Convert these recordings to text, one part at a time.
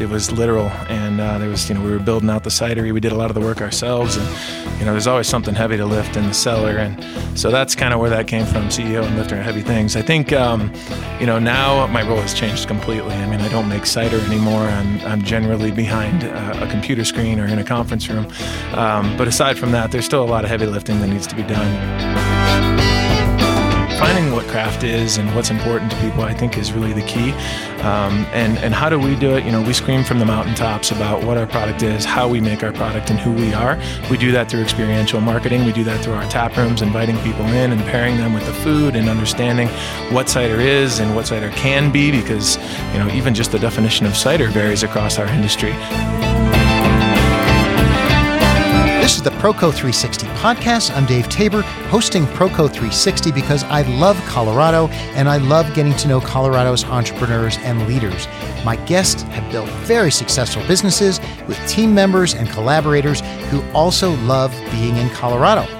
it was literal, and uh, there was you know we were building out the cidery. We did a lot of the work ourselves, and you know there's always something heavy to lift in the cellar, and so that's kind of where that came from. CEO and lifter heavy things. I think um, you know now my role has changed completely. I mean I don't make cider anymore. I'm I'm generally behind uh, a computer screen or in a conference room. Um, but aside from that, there's still a lot of heavy lifting that needs to be done finding what craft is and what's important to people, I think, is really the key. Um, and and how do we do it? You know, we scream from the mountaintops about what our product is, how we make our product, and who we are. We do that through experiential marketing. We do that through our tap rooms, inviting people in and pairing them with the food and understanding what cider is and what cider can be, because you know even just the definition of cider varies across our industry. This is the Proco 360 podcast. I'm Dave Tabor, hosting Proco 360 because I love Colorado and I love getting to know Colorado's entrepreneurs and leaders. My guests have built very successful businesses with team members and collaborators who also love being in Colorado.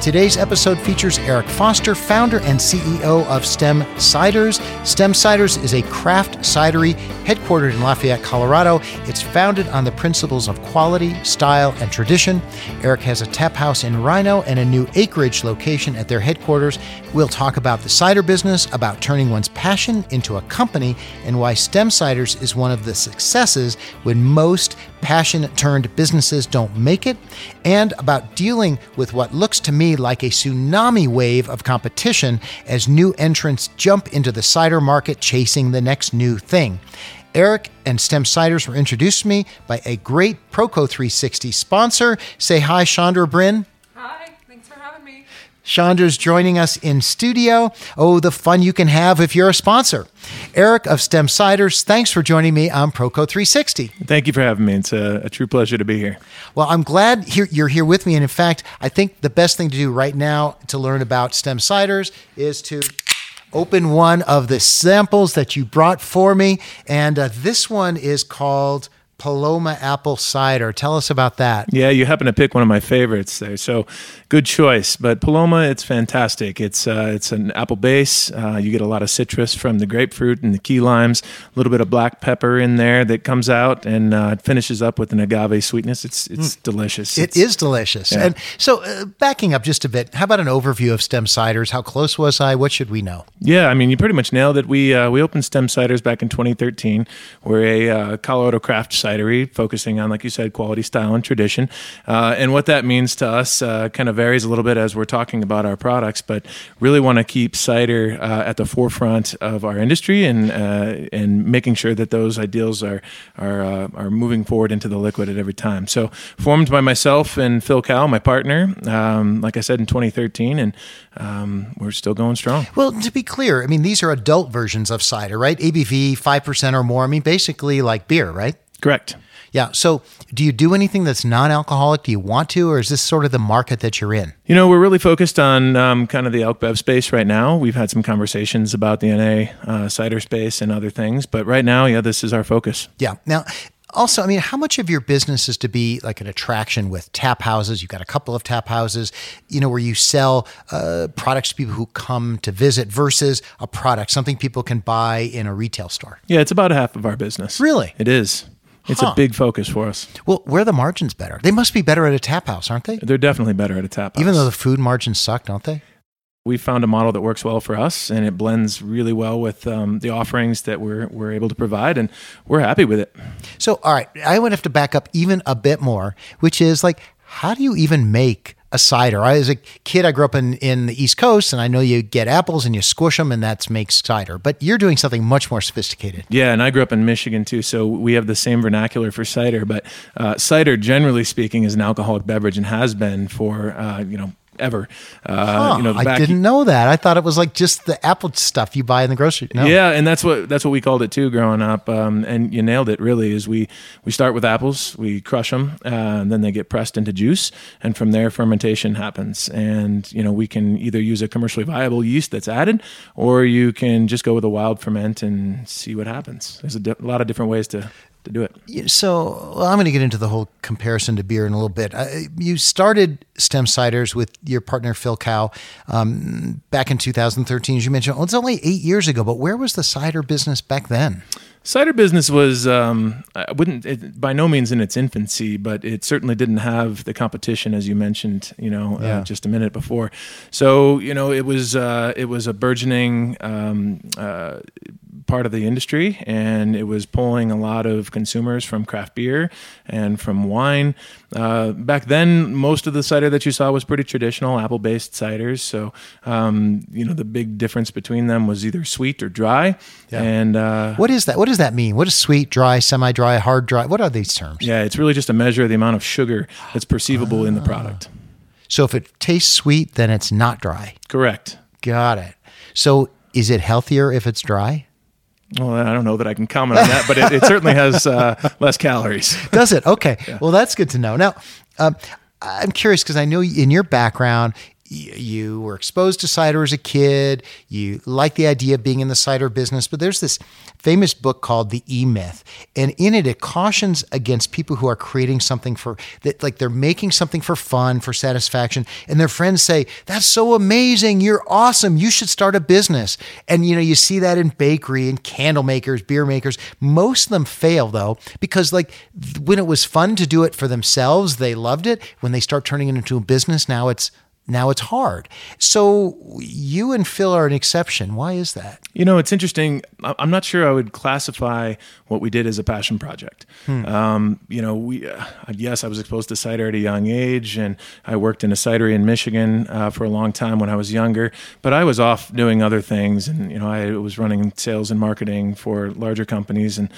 Today's episode features Eric Foster, founder and CEO of STEM Ciders. STEM Ciders is a craft cidery headquartered in Lafayette, Colorado. It's founded on the principles of quality, style, and tradition. Eric has a tap house in RiNo and a new acreage location at their headquarters. We'll talk about the cider business, about turning one's passion into a company, and why STEM Ciders is one of the successes when most passion turned businesses don't make it, and about dealing with what looks to me like a tsunami wave of competition as new entrants jump into the cider market chasing the next new thing. Eric and STEM Ciders were introduced to me by a great Proco 360 sponsor. Say hi, Chandra Bryn. Hi, thanks for having me. Chandra's joining us in studio. Oh, the fun you can have if you're a sponsor. Eric of STEM Ciders, thanks for joining me on Proco 360. Thank you for having me. It's a, a true pleasure to be here. Well, I'm glad here, you're here with me. And in fact, I think the best thing to do right now to learn about STEM Ciders is to open one of the samples that you brought for me. And uh, this one is called Paloma apple cider. Tell us about that. Yeah, you happen to pick one of my favorites there. So good choice. But Paloma, it's fantastic. It's uh, it's an apple base. Uh, you get a lot of citrus from the grapefruit and the key limes. A little bit of black pepper in there that comes out and uh, it finishes up with an agave sweetness. It's it's mm. delicious. It it's, is delicious. Yeah. And so, uh, backing up just a bit, how about an overview of Stem Ciders? How close was I? What should we know? Yeah, I mean, you pretty much nailed it. We uh, we opened Stem Ciders back in 2013. We're a uh, Colorado craft cidery focusing on, like you said, quality, style, and tradition. Uh, and what that means to us uh, kind of varies a little bit as we're talking about our products, but really want to keep cider uh, at the forefront of our industry and uh, and making sure that those ideals are are uh, are moving forward into the liquid at every time. So formed by myself and Phil Kao, my partner, um, like I said in 2013, and um, we're still going strong. Well, to be clear, I mean these are adult versions of cider, right? ABV five percent or more. I mean basically like beer, right? Correct. Yeah. So, do you do anything that's non-alcoholic? Do you want to, or is this sort of the market that you're in? You know, we're really focused on um, kind of the alc bev space right now. We've had some conversations about the NA uh, cider space and other things, but right now, yeah, this is our focus. Yeah. Now, also, I mean, how much of your business is to be like an attraction with tap houses? You've got a couple of tap houses, you know, where you sell uh, products to people who come to visit versus a product, something people can buy in a retail store. Yeah, it's about half of our business. Really? It is. It's huh. a big focus for us. Well, where are the margins better? They must be better at a tap house, aren't they? They're definitely better at a tap house. Even though the food margins suck, don't they? We found a model that works well for us, and it blends really well with um, the offerings that we're we're able to provide, and we're happy with it. So, all right, I would have to back up even a bit more, which is like, how do you even make a cider. I, as a kid, I grew up in, in the East Coast, and I know you get apples and you squish them, and that makes cider. But you're doing something much more sophisticated. Yeah, and I grew up in Michigan too, so we have the same vernacular for cider. But uh, cider, generally speaking, is an alcoholic beverage and has been for uh, you know ever. Uh, huh, you know, I didn't know that. I thought it was like just the apple stuff you buy in the grocery. No. Yeah, and that's what that's what we called it too growing up. Um, and you nailed it. Really, is we we start with apples, we crush them, uh, and then they get pressed into juice, and from there fermentation happens. And you know, we can either use a commercially viable yeast that's added, or you can just go with a wild ferment and see what happens. There's a, di- a lot of different ways to to do it. So well, I'm going to get into the whole comparison to beer in a little bit. Uh, you started Stem Ciders with your partner Phil Kao um, back in 2013, as you mentioned. Well, it's only eight years ago, but where was the cider business back then? Cider business was, um, I wouldn't, it, by no means in its infancy, but it certainly didn't have the competition as you mentioned, you know, Yeah. uh, just a minute before. So, you know, it was, uh, it was a burgeoning um, uh, part of the industry and it was pulling a lot of consumers from craft beer and from wine. Uh, back then, most of the cider that you saw was pretty traditional apple based ciders. So, um, you know, the big difference between them was either sweet or dry. Yeah. And, uh, What is that? What does that mean? What is sweet, dry, semi-dry, hard, dry? What are these terms? Yeah, it's really just a measure of the amount of sugar that's perceivable in the Ah. product. So if it tastes sweet, then it's not dry. Correct. Got it. So is it healthier if it's dry? Well, I don't know that I can comment on that, but it, it certainly has uh, less calories. Does it? Okay. Well, that's good to know. Now, um, I'm curious because I know in your background, you were exposed to cider as a kid. You like the idea of being in the cider business, but there's this famous book called The E Myth, and in it, it cautions against people who are creating something for that, like they're making something for fun, for satisfaction, and their friends say, "That's so amazing! You're awesome! You should start a business." And you know, you see that in bakery and candle makers, beer makers. Most of them fail though because like when it was fun to do it for themselves, they loved it. When they start turning it into a business, now it's now it's hard. So you and Phil are an exception. Why is that? You know, it's interesting. I'm not sure I would classify what we did as a passion project. Um, you know, we uh, yes, I was exposed to cider at a young age, and I worked in a cidery in Michigan uh, for a long time when I was younger. But I was off doing other things, and you know, I was running sales and marketing for larger companies, and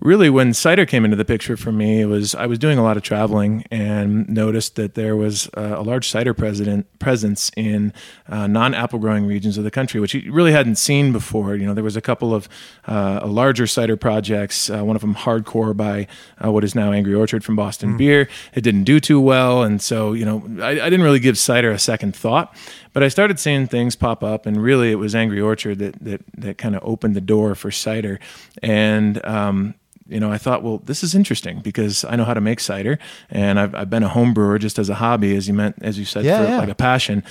really when cider came into the picture for me it was i was doing a lot of traveling and noticed that there was uh, a large cider president, presence in uh, non-apple growing regions of the country which you really hadn't seen before. You know there was a couple of uh, larger cider projects uh, one of them hardcore by uh, what is now angry orchard from boston beer. It didn't do too well and so you know I, I didn't really give cider a second thought but I started seeing things pop up, and really it was Angry Orchard that that that kind of opened the door for cider. And um, you know, I thought, well, this is interesting because I know how to make cider, and I've, I've been a home brewer just as a hobby, as you meant, as you said, Yeah, for yeah. like a passion.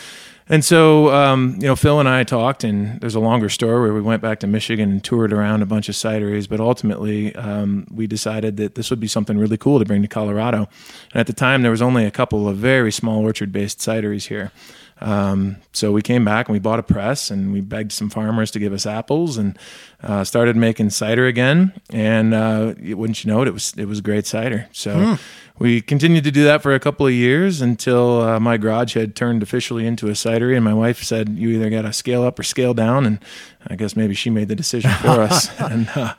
And so, um, you know, Phil and I talked, and there's a longer story where we went back to Michigan and toured around a bunch of cideries. But ultimately, um, we decided that this would be something really cool to bring to Colorado. And at the time, there was only a couple of very small orchard-based cideries here. Um, so we came back and we bought a press and we begged some farmers to give us apples and uh, started making cider again. And uh, wouldn't you know it, it was it was great cider. So we continued to do that for a couple of years until uh, my garage had turned officially into a cidery. And my wife said, "You either got to scale up or scale down." And I guess maybe she made the decision for us. and uh,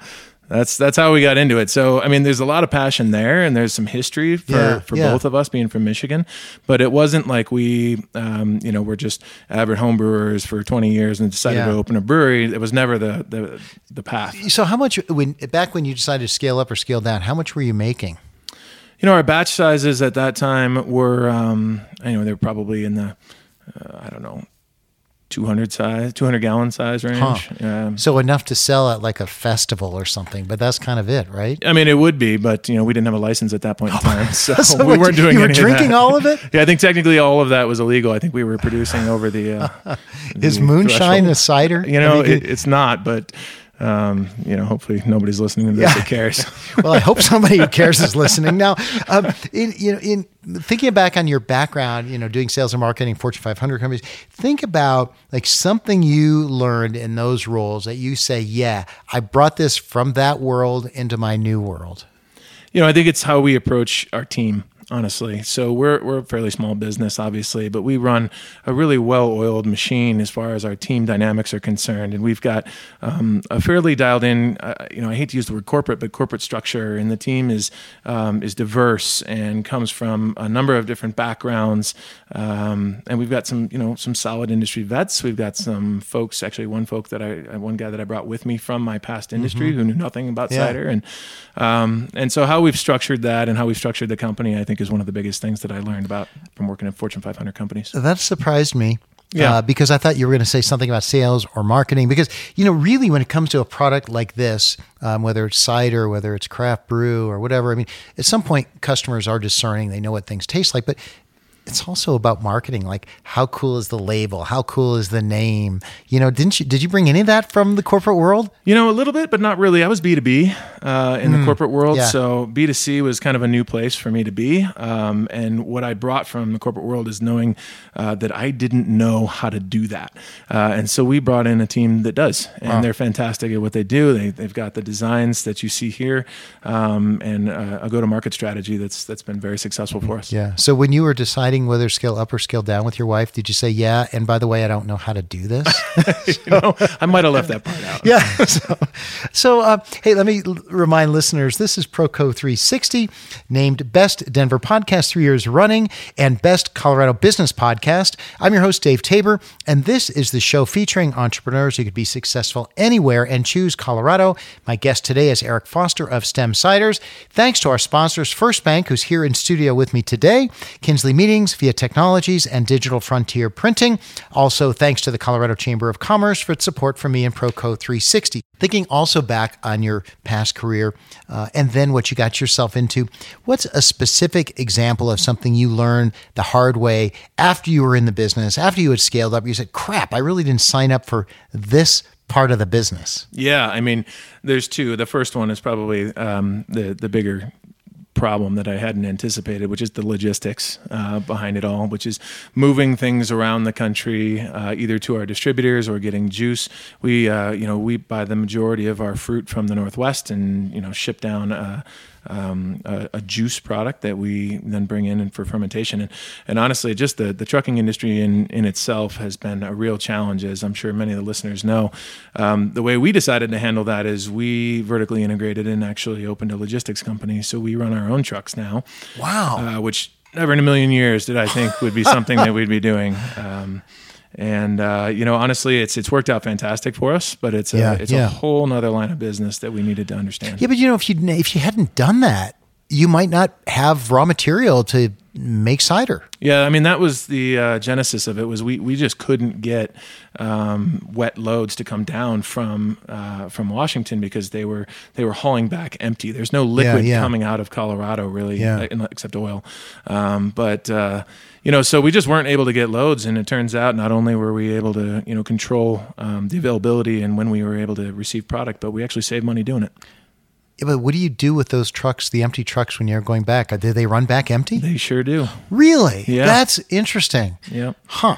that's that's how we got into it. So I mean, there's a lot of passion there, and there's some history for, Yeah, for yeah. both of us being from Michigan. But it wasn't like we, um, you know, we're just avid home brewers for 20 years and decided Yeah. to open a brewery. It was never the the, the path. So how much when back when you decided to scale up or scale down? How much were you making? You know, our batch sizes at that time were, um, I know they were probably in the, uh, I don't know, 200 size, 200 gallon size range. Huh. Um, So enough to sell at like a festival or something, but that's kind of it, right? I mean, it would be, but you know, we didn't have a license at that point in time, so, So we weren't doing. you were drinking all of it? Yeah, I think technically all of that was illegal. I think we were producing over the. Uh, Is the moonshine threshold. a cider? You know, I mean, it, it's not, but um, you know, hopefully nobody's listening to this Yeah. that cares. well, I hope somebody who cares is listening now. Um, in you know, in thinking back on your background, you know, doing sales and marketing, Fortune 500 companies, think about like something you learned in those roles that you say, yeah, I brought this from that world into my new world. You know, I think it's how we approach our team. Honestly, so we're we're a fairly small business, obviously, but we run a really well-oiled machine as far as our team dynamics are concerned, and we've got um, a fairly dialed-in. Uh, you know, I hate to use the word corporate, but corporate structure, and the team is um, is diverse and comes from a number of different backgrounds, um, and we've got some you know some solid industry vets. We've got some folks, actually, one folk that I one guy that I brought with me from my past industry who knew nothing about Yeah. cider, and um, and so how we've structured that and how we've structured the company, I think, is one of the biggest things that I learned about from working at Fortune 500 companies. That surprised me. Yeah. Uh, because I thought you were going to say something about sales or marketing. Because, you know, really, when it comes to a product like this, um, whether it's cider, whether it's craft brew or whatever, I mean, at some point, customers are discerning. They know what things taste like. But it's also about marketing. Like, how cool is the label? How cool is the name? You know, didn't you? Did you bring any of that from the corporate world? You know, a little bit, but not really. I was B two B uh, in the corporate world, yeah. so B two C was kind of a new place for me to be. Um, and what I brought from the corporate world is knowing uh, that I didn't know how to do that, uh, and so we brought in a team that does, and they're fantastic at what they do. They, they've got the designs that you see here, um, and uh, a go to market strategy that's that's been very successful for us. Yeah. So when you were deciding whether scale up or scale down with your wife, did you say, "Yeah"? And by the way, I don't know how to do this. you know, I might have left that part out. yeah. So, so uh, hey, let me remind listeners this is Proco 360, named Best Denver Podcast three years running and Best Colorado Business Podcast. I'm your host, Dave Tabor, and this is the show featuring entrepreneurs who could be successful anywhere and choose Colorado. My guest today is Eric Foster of STEM Ciders. Thanks to our sponsors, First Bank, who's here in studio with me today, Kinsley Meetings, Via Technologies, and Digital Frontier Printing. Also, thanks to the Colorado Chamber of Commerce for its support for me and Proco 360. Thinking also back on your past career uh, and then what you got yourself into, what's a specific example of something you learned the hard way after you were in the business, after you had scaled up? You said, crap, I really didn't sign up for this part of the business. Yeah, I mean, there's two. The first one is probably um, the the bigger problem that I hadn't anticipated, which is the logistics uh, behind it all, which is moving things around the country, uh, either to our distributors or getting juice. We, uh, you know, we buy the majority of our fruit from the Northwest and you know ship down. Um, a, a, juice product that we then bring in for fermentation. And, and honestly, just the, the trucking industry in, in itself has been a real challenge, as I'm sure many of the listeners know. Um, the way we decided to handle that is we vertically integrated and actually opened a logistics company. So we run our own trucks now. Wow. Uh, which never in a million years did I think would be something that we'd be doing. Um, and uh, you know, honestly, it's it's worked out fantastic for us. But it's a Yeah, it's yeah. a whole nother line of business that we needed to understand. Yeah, but you know, if you if you hadn't done that, you might not have raw material to make cider. Yeah, I mean that was the uh, genesis of it. Was we, we just couldn't get um, wet loads to come down from uh, from Washington because they were they were hauling back empty. There's no liquid yeah. coming out of Colorado really, Yeah. except oil. Um, but uh, you know, so we just weren't able to get loads, and it turns out not only were we able to you know control um, the availability and when we were able to receive product, but we actually saved money doing it. Yeah, but what do you do with those trucks, the empty trucks, when you're going back? Do they run back empty? They sure do. Really? Yeah. That's interesting. Yeah. Huh.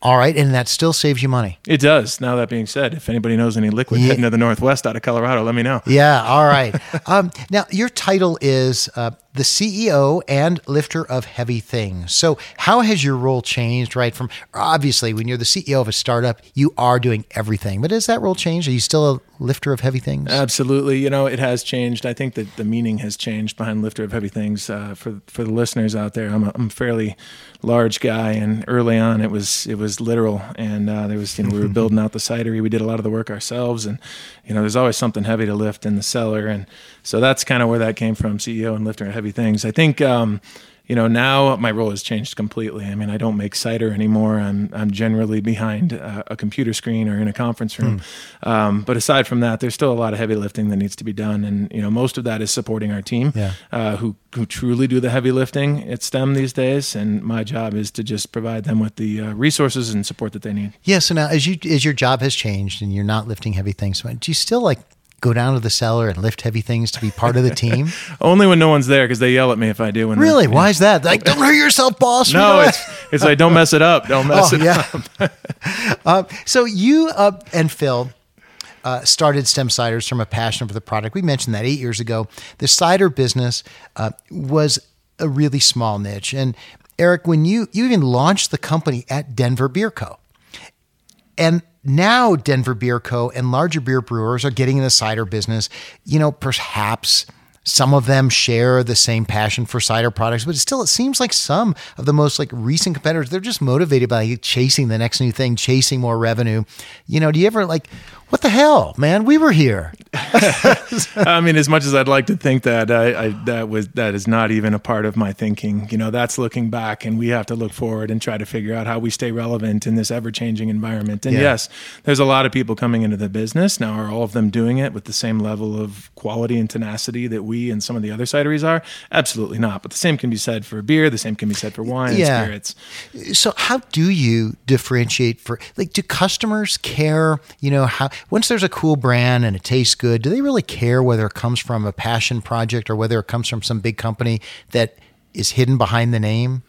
All right, and that still saves you money. It does. Now that being said, if anybody knows any liquid Yeah. heading to the northwest out of Colorado, let me know. Yeah. All right. um, now, your title is uh, the CEO and lifter of heavy things. So, how has your role changed? Right from obviously, when you're the CEO of a startup, you are doing everything. But has that role changed? Are you still a lifter of heavy things? Absolutely. You know, it has changed. I think that the meaning has changed behind Lifter of Heavy Things. Uh, for for the listeners out there, I'm a, I'm a fairly large guy, and early on it was it was literal. And uh, there was you know we were building out the cidery. We did a lot of the work ourselves, and you know there's always something heavy to lift in the cellar, and so that's kind of where that came from. CEO and Lifter Heavy Things. I think. Um, you know, now my role has changed completely. I mean, I don't make cider anymore. I'm I'm generally behind uh, a computer screen or in a conference room. Hmm. Um, but aside from that, there's still a lot of heavy lifting that needs to be done, and you know, most of that is supporting our team, Yeah. uh, who who truly do the heavy lifting at STEM these days. And my job is to just provide them with the uh, resources and support that they need. Yeah. So now, as you as your job has changed and you're not lifting heavy things, do you still like go down to the cellar and lift heavy things to be part of the team? Only when no one's there, because they yell at me if I do. When really? Why is that? Like, don't hurt yourself, boss. No, it's it's like don't mess it up. Don't mess Oh, it yeah. up. Uh, so you uh, and Phil uh, started Stem Ciders from a passion for the product. We mentioned that eight years ago. The cider business uh, was a really small niche. And Eric, when you you even launched the company at Denver Beer Co. And now Denver Beer Co. and larger beer brewers are getting in the cider business. You know, perhaps some of them share the same passion for cider products, but still, it seems like some of the most like recent competitors, they're just motivated by chasing the next new thing, chasing more revenue. You know, do you ever like What the hell, man? We were here. I mean, as much as I'd like to think that, I, I, that was that is not even a part of my thinking. You know, that's looking back, and we have to look forward and try to figure out how we stay relevant in this ever-changing environment. And Yeah. yes, there's a lot of people coming into the business now. Are all of them doing it with the same level of quality and tenacity that we and some of the other cideries are? Absolutely not. But the same can be said for beer. The same can be said for wine Yeah. and spirits. So how do you differentiate for like do customers care, you know, how once there's a cool brand and it tastes good, do they really care whether it comes from a passion project or whether it comes from some big company that is hidden behind the name?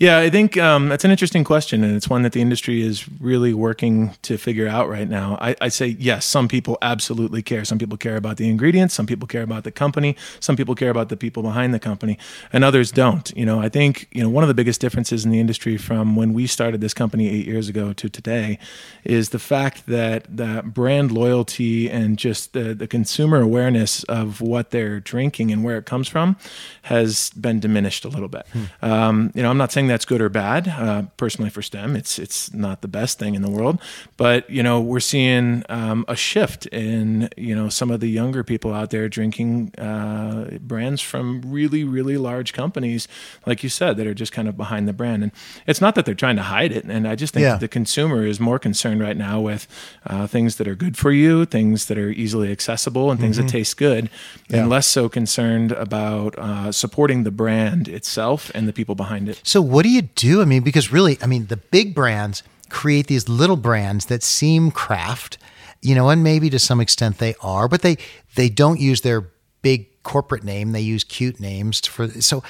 Yeah, I think um, that's an interesting question, and it's one that the industry is really working to figure out right now. I, I say yes, some people absolutely care. Some people care about the ingredients. Some people care about the company. Some people care about the people behind the company, and others don't. You know, I think you know one of the biggest differences in the industry from when we started this company eight years ago to today is the fact that that brand loyalty and just the, the consumer awareness of what they're drinking and where it comes from has been diminished a little bit. Um, you know, I'm not saying that's good or bad. Uh, personally, for STEM, it's it's not the best thing in the world, but you know, we're seeing um, a shift in you know some of the younger people out there drinking uh, brands from really really large companies, like you said, that are just kind of behind the brand. And it's not that they're trying to hide it. And I just think Yeah. the consumer is more concerned right now with uh, things that are good for you, things that are easily accessible, and things that taste good, Yeah. and less so concerned about uh, supporting the brand itself and the people behind it. So what do you do? I mean, because really, I mean, the big brands create these little brands that seem craft, you know, and maybe to some extent they are, but they they don't use their big corporate name. They use cute names for so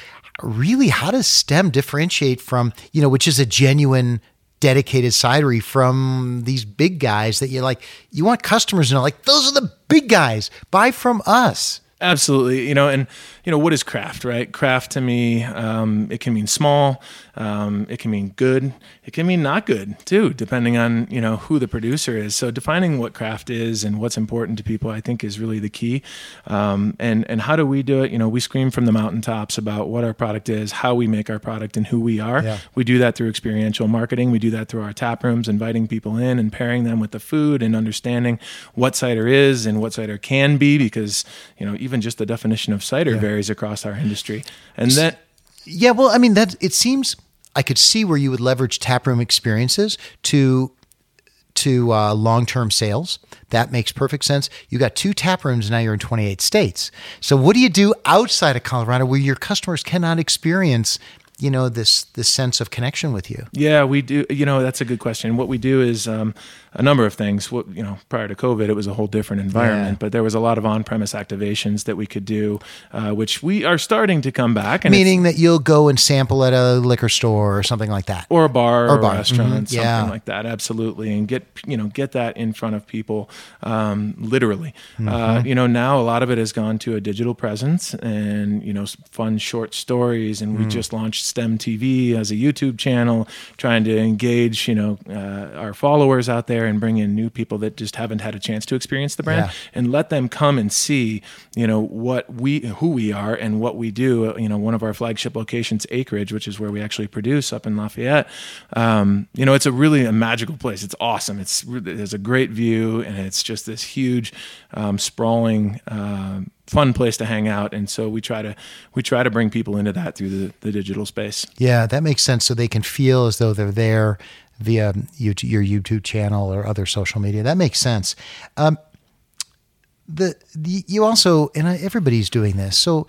really how does STEM differentiate from, you know, which is a genuine dedicated cidery from these big guys that you like you want customers to know like those are the big guys. Buy from us. Absolutely, you know, and you know what is craft, right? Craft to me, um, it can mean small, um, it can mean good, it can mean not good too, depending on you know who the producer is. So defining what craft is and what's important to people, I think, is really the key. Um, and and how do we do it? You know, we scream from the mountaintops about what our product is, how we make our product, and who we are. Yeah. We do that through experiential marketing. We do that through our tap rooms, inviting people in and pairing them with the food and understanding what cider is and what cider can be, because you know even just the definition of cider varies across our industry. And that Yeah, well, I mean that it seems I could see where you would leverage taproom experiences to to uh, long term sales. That makes perfect sense. You got two tap rooms now. You're in 28 states. So what do you do outside of Colorado where your customers cannot experience, you know, this this sense of connection with you? Yeah, we do. You know, that's a good question. What we do is um, a number of things. What you know, prior to COVID, it was a whole different environment, Yeah. but there was a lot of on-premise activations that we could do, uh, which we are starting to come back. And Meaning that you'll go and sample at a liquor store or something like that. or a bar Or a bar. restaurant, Mhm. something like that. Absolutely, and get you know get that in front of people, um, literally. Mm-hmm. Uh, you know, now a lot of it has gone to a digital presence and you know fun short stories, and we Mm. just launched STEM TV as a YouTube channel, trying to engage you know uh, our followers out there and bring in new people that just haven't had a chance to experience the brand, Yeah. and let them come and see you know what we who we are and what we do. You know, one of our flagship locations, Acreage, which is where we actually produce up in Lafayette. Um, you know, it's a really a magical place. It's awesome. It's there's a great view, and it's just this huge, um, sprawling. Um, fun place to hang out and so we try to we try to bring people into that through the, the digital space Yeah, that makes sense. So they can feel as though they're there via YouTube, your YouTube channel or other social media. That makes sense. Um, the, the you also and everybody's doing this, so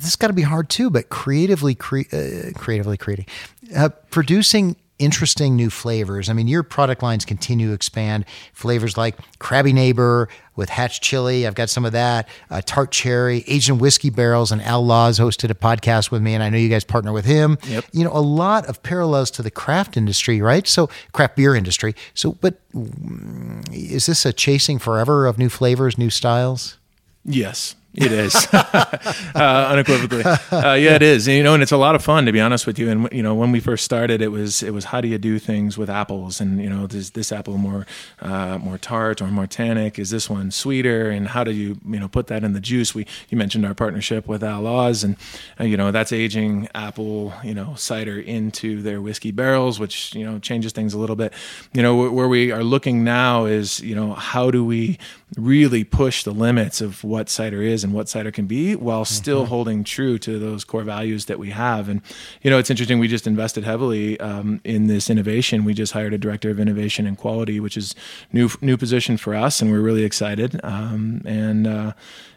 this got to be hard too. But creatively, cre- uh, creatively creating, uh, producing interesting new flavors. I mean, your product lines continue to expand. Flavors like Krabby Neighbor with Hatch Chili. I've got some of that. Uh, Tart Cherry, Asian whiskey barrels, and Al Laws hosted a podcast with me, and I know you guys partner with him. Yep. You know, a lot of parallels to the craft industry, right? So, craft beer industry. So, but mm, is this a chasing forever of new flavors, new styles? Yes, It is uh, unequivocally. Uh, yeah, it is. And, you know, and it's a lot of fun to be honest with you. And you know, when we first started, it was it was how do you do things with apples? And you know, is this apple more uh, more tart or more tannic? Is this one sweeter? And how do you you know put that in the juice? We you mentioned our partnership with Al Laws, and uh, you know that's aging apple you know cider into their whiskey barrels, which you know changes things a little bit. You know, where we are looking now is you know how do we really push the limits of what cider is and what cider can be while still mm-hmm. holding true to those core values that we have. And, you know, it's interesting. We just invested heavily um, in this innovation. We just hired a director of innovation and quality, which is new, new position for us. And we're really excited. Um, and, uh,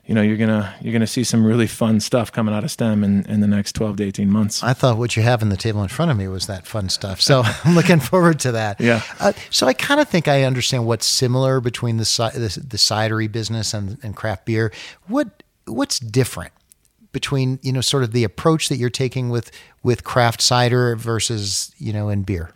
you know you're gonna you're gonna see some really fun stuff coming out of STEM in, in the next 12 to 18 months. I thought what you have on the table in front of me was that fun stuff, so I'm looking forward to that. Yeah. Uh, so I kind of think I understand what's similar between the the, the cidery business and, and craft beer. What what's different between you know sort of the approach that you're taking with with craft cider versus you know in beer?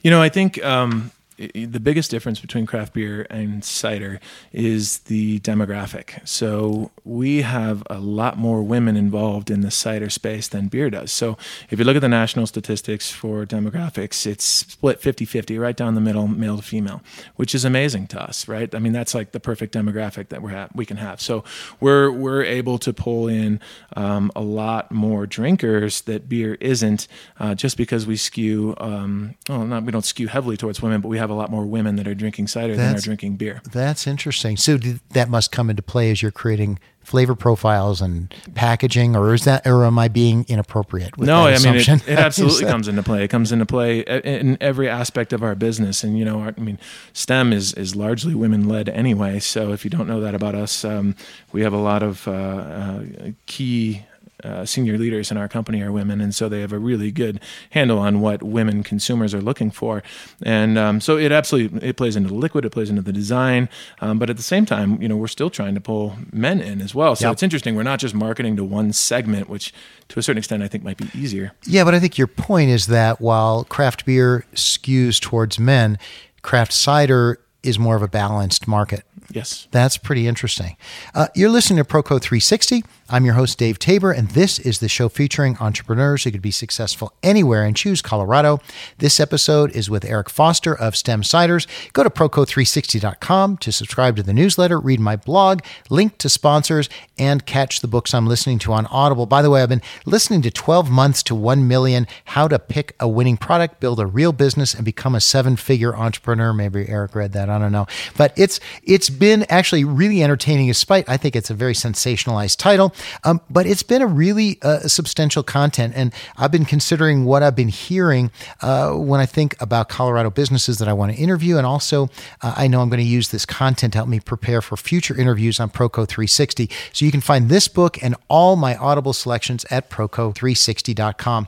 You know, I think. Um, the biggest difference between craft beer and cider is the demographic. So we have a lot more women involved in the cider space than beer does. So if you look at the national statistics for demographics, it's split 50-50 right down the middle, male to female, which is amazing to us, right? I mean, that's like the perfect demographic that we're we can have. So we're we're able to pull in um, a lot more drinkers that beer isn't, uh, just because we skew. Um, well, not we don't skew heavily towards women, but we have a lot more women that are drinking cider that's, than are drinking beer. That's interesting. So that must come into play as you're creating flavor profiles and packaging, or is that, or am I being inappropriate? no, I mean it, it absolutely comes into play. It comes into play in every aspect of our business, and you know, I mean, STEM is is largely women led anyway. So if you don't know that about us, um, we have a lot of uh, uh, key uh, senior leaders in our company are women, and so they have a really good handle on what women consumers are looking for. And um, so it absolutely it plays into the liquid, it plays into the design, um, but at the same time, you know, we're still trying to pull men in as well. So yep. it's interesting. We're not just marketing to one segment, which to a certain extent I think might be easier. Yeah, but I think your point is that while craft beer skews towards men, craft cider is more of a balanced market. Yes. That's pretty interesting. Uh, you're listening to Proco 360. I'm your host, Dave Tabor, and this is the show featuring entrepreneurs who could be successful anywhere and choose Colorado. This episode is with Eric Foster of STEM Ciders. Go to Proco360.com to subscribe to the newsletter, read my blog, link to sponsors, and catch the books I'm listening to on Audible. By the way, I've been listening to 12 Months to 1 Million How to Pick a Winning Product, Build a Real Business, and Become a Seven Figure Entrepreneur. Maybe Eric read that. I don't know. But it's it's been actually really entertaining, despite I think it's a very sensationalized title. Um, but it's been a really uh, substantial content. And I've been considering what I've been hearing uh, when I think about Colorado businesses that I want to interview. And also, uh, I know I'm going to use this content to help me prepare for future interviews on Proco 360. So you can find this book and all my Audible selections at Proco360.com.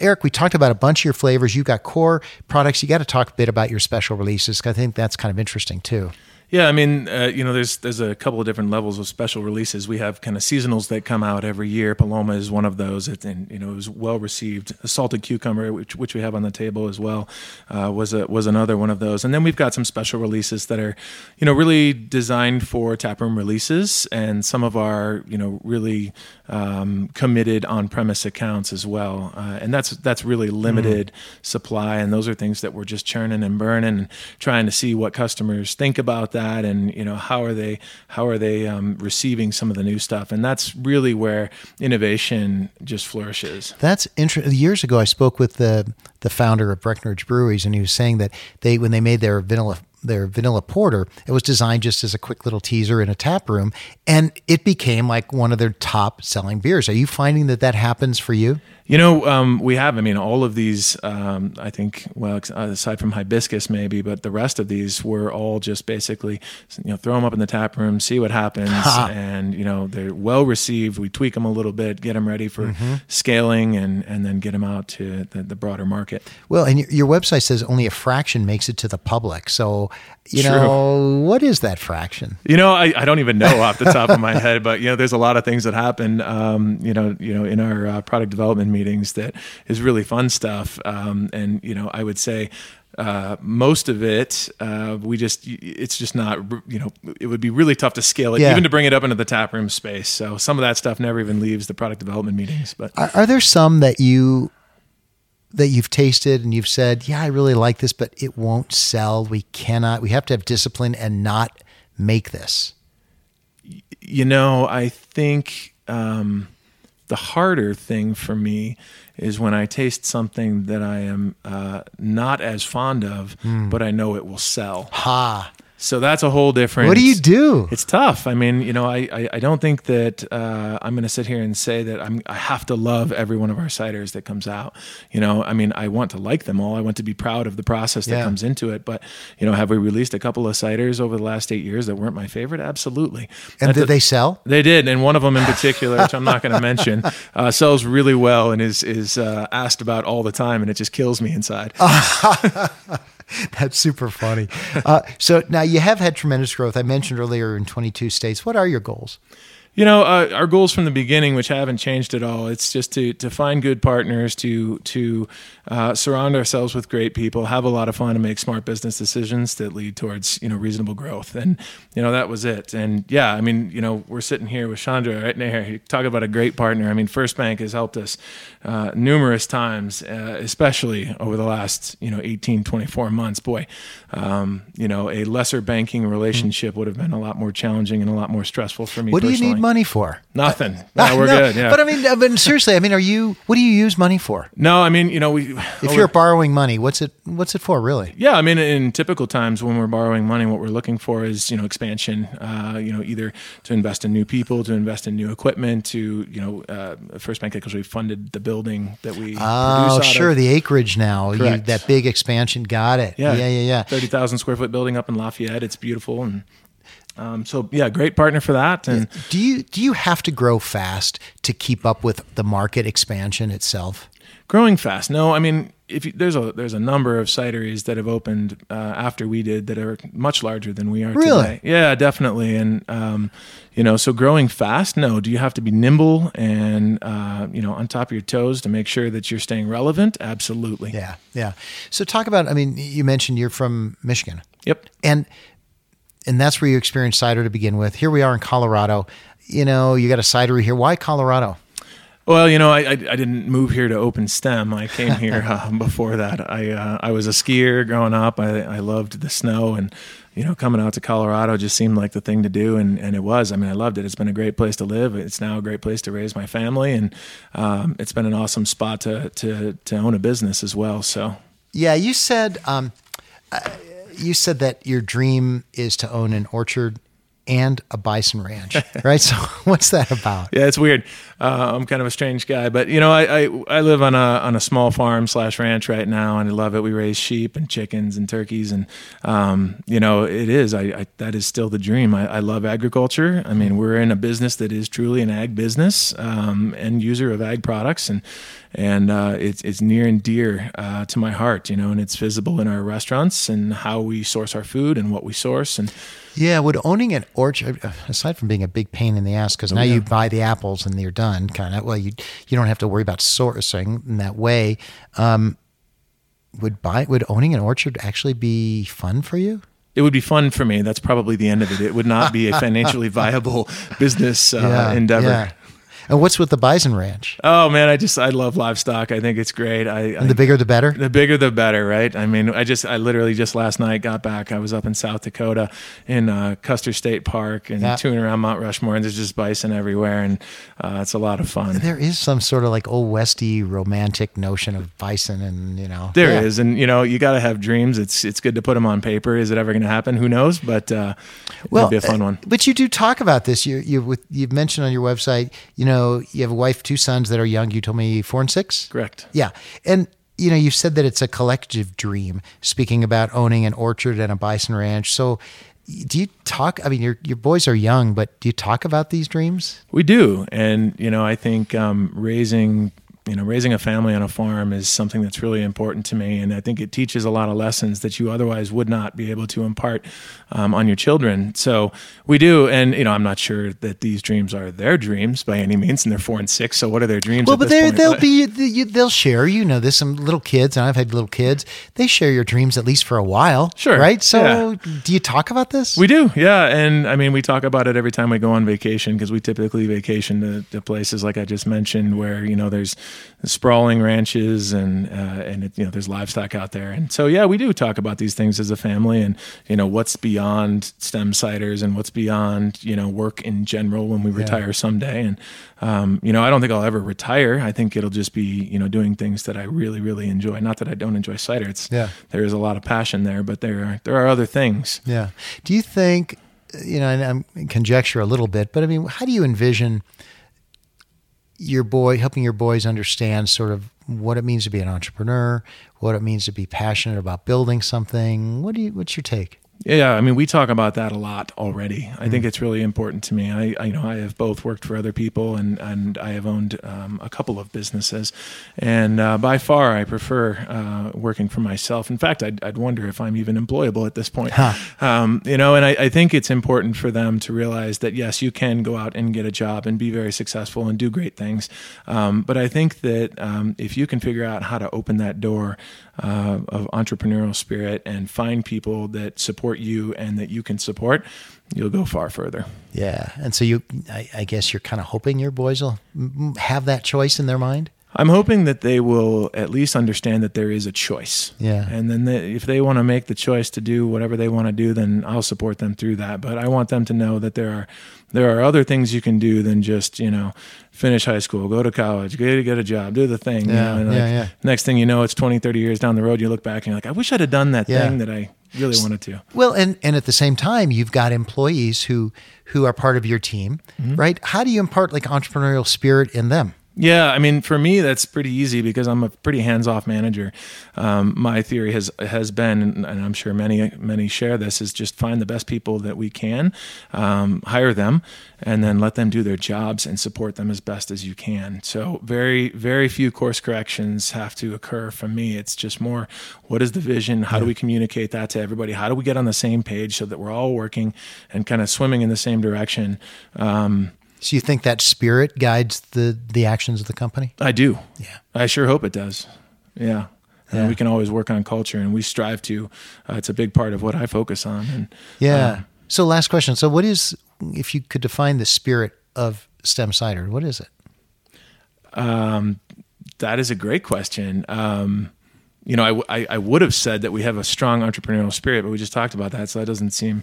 Eric, we talked about a bunch of your flavors. You've got core products. You got to talk a bit about your special releases. I think that's kind of interesting too. Yeah, I mean, uh, you know, there's there's a couple of different levels of special releases. We have kind of seasonals that come out every year. Paloma is one of those, it, and you know, it was well received. Salted cucumber, which which we have on the table as well, uh, was a was another one of those. And then we've got some special releases that are, you know, really designed for taproom releases, and some of our you know really um, committed on premise accounts as well. Uh, and that's that's really limited mm. supply, and those are things that we're just churning and burning, and trying to see what customers think about that and you know how are they how are they um, receiving some of the new stuff and that's really where innovation just flourishes that's interesting years ago i spoke with the the founder of breckenridge breweries and he was saying that they when they made their vanilla their vanilla porter. It was designed just as a quick little teaser in a tap room, and it became like one of their top selling beers. Are you finding that that happens for you? You know, um, we have. I mean, all of these. Um, I think, well, aside from hibiscus, maybe, but the rest of these were all just basically, you know, throw them up in the tap room, see what happens, and you know, they're well received. We tweak them a little bit, get them ready for mm-hmm. scaling, and and then get them out to the, the broader market. Well, and your, your website says only a fraction makes it to the public. So, you True. know, what is that fraction? You know, I, I don't even know off the top of my head, but you know, there's a lot of things that happen. Um, you know, you know, in our uh, product development meetings that is really fun stuff. Um, and you know, I would say uh, most of it, uh, we just it's just not you know it would be really tough to scale it, Yeah. even to bring it up into the tap room space. So some of that stuff never even leaves the product development meetings. But Are, are there some that you that you've tasted and you've said, "Yeah, I really like this, but it won't sell. We cannot. We have to have discipline and not make this." you know, I think um, the harder thing for me is when I taste something that I am uh, not as fond of, Hmm. but I know it will sell. Ha! So that's a whole different. What do you do? It's tough. I mean, you know, I, I, I don't think that uh, I'm going to sit here and say that I'm, I have to love every one of our ciders that comes out. You know, I mean, I want to like them all. I want to be proud of the process that Yeah. comes into it. But, you know, have we released a couple of ciders over the last eight years that weren't my favorite? Absolutely. And did they sell? they did, and one of them in particular, which I'm not going to mention, uh, sells really well and is is uh, asked about all the time, and it just kills me inside. That's super funny. Uh, so now you have had tremendous growth. I mentioned earlier in 22 states. What are your goals? You know, uh, our goals from the beginning, which haven't changed at all, it's just to to find good partners, to to uh, surround ourselves with great people, have a lot of fun, and make smart business decisions that lead towards you know reasonable growth. And you know that was it. And yeah, I mean, you know, we're sitting here with Chandra right now. Talk about a great partner. I mean, First Bank has helped us uh, numerous times, uh, especially over the last you know 18, 24 months. Boy, um, you know, a lesser banking relationship would have been a lot more challenging and a lot more stressful for me. What do you personally. Money for? Nothing. No, we're No, good. Yeah. But I mean, I mean, seriously, I mean, are you? What do you use money for? no, I mean, you know, we. If you're borrowing money, what's it? What's it for, really? yeah, I mean, in typical times when we're borrowing money, what we're looking for is, you know, expansion. Uh, you know, either to invest in new people, to invest in new equipment, to, you know, uh, First Bank because we funded the building that we. Oh, out sure, Of. the acreage now. You, that big expansion. Got it. Yeah, yeah, yeah. yeah. Thirty thousand square foot building up in Lafayette. It's beautiful, and um, so yeah, great partner for that. And Do you do you have to grow fast to keep up with the market expansion itself? growing fast. No, I mean, if you, there's a there's a number of cideries that have opened uh, after we did that are much larger than we are Really? today. Yeah, definitely. And um, you know, so growing fast. No, do you have to be nimble and uh, you know on top of your toes to make sure that you're staying relevant? Absolutely. Yeah, yeah. So talk about. I mean, you mentioned you're from Michigan, Yep. and and that's where you experience cider to begin with. Here we are in Colorado. You know, you got a cidery here. Why Colorado? Well, you know, I, I, I didn't move here to open STEM. I came here uh, before that. I uh, I was a skier growing up. I, I loved the snow, and you know, coming out to Colorado just seemed like the thing to do, and, and it was. I mean, I loved it. It's been a great place to live. It's now a great place to raise my family, and um, it's been an awesome spot to to to own a business as well. So Yeah, you said um, uh, you said that your dream is to own an orchard and a bison ranch, right? So what's that about? Yeah, it's weird. Uh, I'm kind of a strange guy, but you know, I, I I live on a on a small farm slash ranch right now, and I love it. We raise sheep and chickens and turkeys, and um, you know, it is. I, I that is still the dream. I, I love agriculture. I mean, we're in a business that is truly an ag business, um, end user of ag products, and and uh, it's it's near and dear uh, to my heart. You know, and it's visible in our restaurants and how we source our food and what we source and. Yeah, would owning an orchard, aside from being a big pain in the ass, because now you buy the apples and they're done, kind of. Well, you you don't have to worry about sourcing in that way. Um, would buy would owning an orchard actually be fun for you? it would be fun for me. That's probably the end of it. It would not be a financially viable business uh, endeavor. And what's with the bison ranch? Oh man, I just I love livestock. I think it's great. I, I And the bigger the better. the bigger the better, right? I mean, I just I literally just last night got back. I was up in South Dakota in uh, Custer State Park and Yeah. touring around Mount Rushmore, and there's just bison everywhere, and uh, it's a lot of fun. There is some sort of like old westy romantic notion of bison, and you know There is, Yeah. and you know, you got to have dreams. It's it's good to put them on paper. Is it ever going to happen? Who knows? But uh, Well, it'll be a fun uh, one. But you do talk about this. You you with you've mentioned on your website. You know, you have a wife, two sons that are young. You told me four and six. Correct. Yeah, and you know, you've said that it's a collective dream. Speaking about owning an orchard and a bison ranch, so. Do you talk? I mean, your your boys are young, but do you talk about these dreams? We do, and you know, I think um, raising you know, raising a family on a farm is something that's really important to me, and I think it teaches a lot of lessons that you otherwise would not be able to impart um, on your children. So we do, and you know, I'm not sure that these dreams are their dreams by any means, and they're four and six. So what are their dreams? Well, but this they point? they'll be they'll share. You know, there's some little kids, and I've had little kids. They share your dreams at least for a while, Sure, right? So, yeah. do you talk about this? We do, yeah, and I mean, we talk about it every time we go on vacation because we typically vacation to, to places like I just mentioned, where you know there's sprawling ranches and uh, and it, you know there's livestock out there, and so yeah, we do talk about these things as a family, and you know what's beyond stem ciders and what's beyond you know work in general when we retire someday, and um, you know I don't think I'll ever retire. I think it'll just be you know doing things that I really really enjoy. Not that I don't enjoy cider. It's Yeah. there is a lot of passion there, but there are there are other things. Yeah. Do you think, you know, and I'm conjecture a little bit, but I mean, how do you envision your boy helping your boys understand sort of what it means to be an entrepreneur, what it means to be passionate about building something? What do you? What's your take? Yeah, I mean, we talk about that a lot already. I think it's really important to me. I, I, you know, I have both worked for other people, and and I have owned um, a couple of businesses, and uh, by far, I prefer uh, working for myself. In fact, I'd, I'd wonder if I'm even employable at this point. Um, you know, and I, I think it's important for them to realize that yes, you can go out and get a job and be very successful and do great things. Um, but I think that um, if you can figure out how to open that door uh, of entrepreneurial spirit and find people that support you and that you can support, you'll go far further. Yeah. And so you, I, I guess you're kind of hoping your boys will have that choice in their mind. I'm hoping that they will at least understand that there is a choice. Yeah. And then they, if they want to make the choice to do whatever they want to do, then I'll support them through that. But I want them to know that there are there are other things you can do than just you know finish high school, go to college, get get a job, do the thing. you Yeah, know, and yeah, like, yeah. Next thing you know, it's 20, 30 years down the road. You look back and you're like, I wish I'd have done that Yeah. thing that I really wanted to. Well, and and at the same time, you've got employees who who are part of your team, mm-hmm. right? How do you impart like entrepreneurial spirit in them? Yeah, I mean, for me, that's pretty easy because I'm a pretty hands-off manager. Um, my theory has has been, and I'm sure many many share this, is just find the best people that we can, um, hire them, and then let them do their jobs and support them as best as you can. So very very few course corrections have to occur from me. It's just more, what is the vision? How do we communicate that to everybody? How do we get on the same page so that we're all working and kind of swimming in the same direction? Um, So you think that spirit guides the the actions of the company? I do. Yeah. I sure hope it does. Yeah. And we can always work on culture and we strive to. Uh, it's a big part of what I focus on. And Yeah. so last question. So what is if you could define the spirit of stem cider, what is it? um, that is a great question. Um, you know, I, w- I, I would have said that we have a strong entrepreneurial spirit, but we just talked about that, so that doesn't seem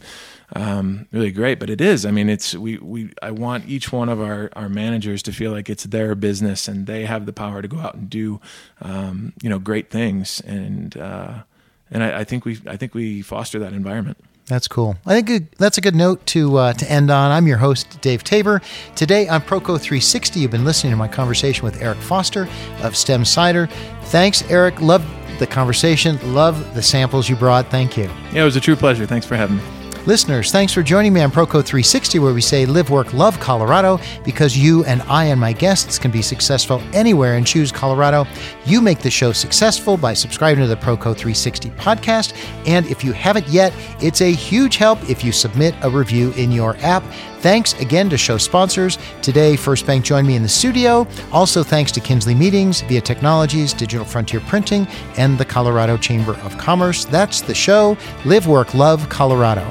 um, really great. But it is. I mean, it's we, we I want each one of our, our managers to feel like it's their business and they have the power to go out and do um, you know great things. And uh, and I, I think we I think we foster that environment. That's cool. I think that's a good note to uh, to end on. I'm your host, Dave Tabor. Today on Proco 360, you've been listening to my conversation with Eric Foster of Stem Cider. Thanks, Eric. Love the conversation. Love the samples you brought. Thank you. Yeah, it was a true pleasure. Thanks for having me. Listeners, thanks for joining me on Proco 360, where we say live, work, love Colorado because you and I and my guests can be successful anywhere and choose Colorado. You make the show successful by subscribing to the Proco 360 podcast. And if you haven't yet, it's a huge help if you submit a review in your app. Thanks again to show sponsors. Today, First Bank joined me in the studio. Also, thanks to Kinsley Meetings, Via Technologies, Digital Frontier Printing, and the Colorado Chamber of Commerce. That's the show. Live, work, love Colorado.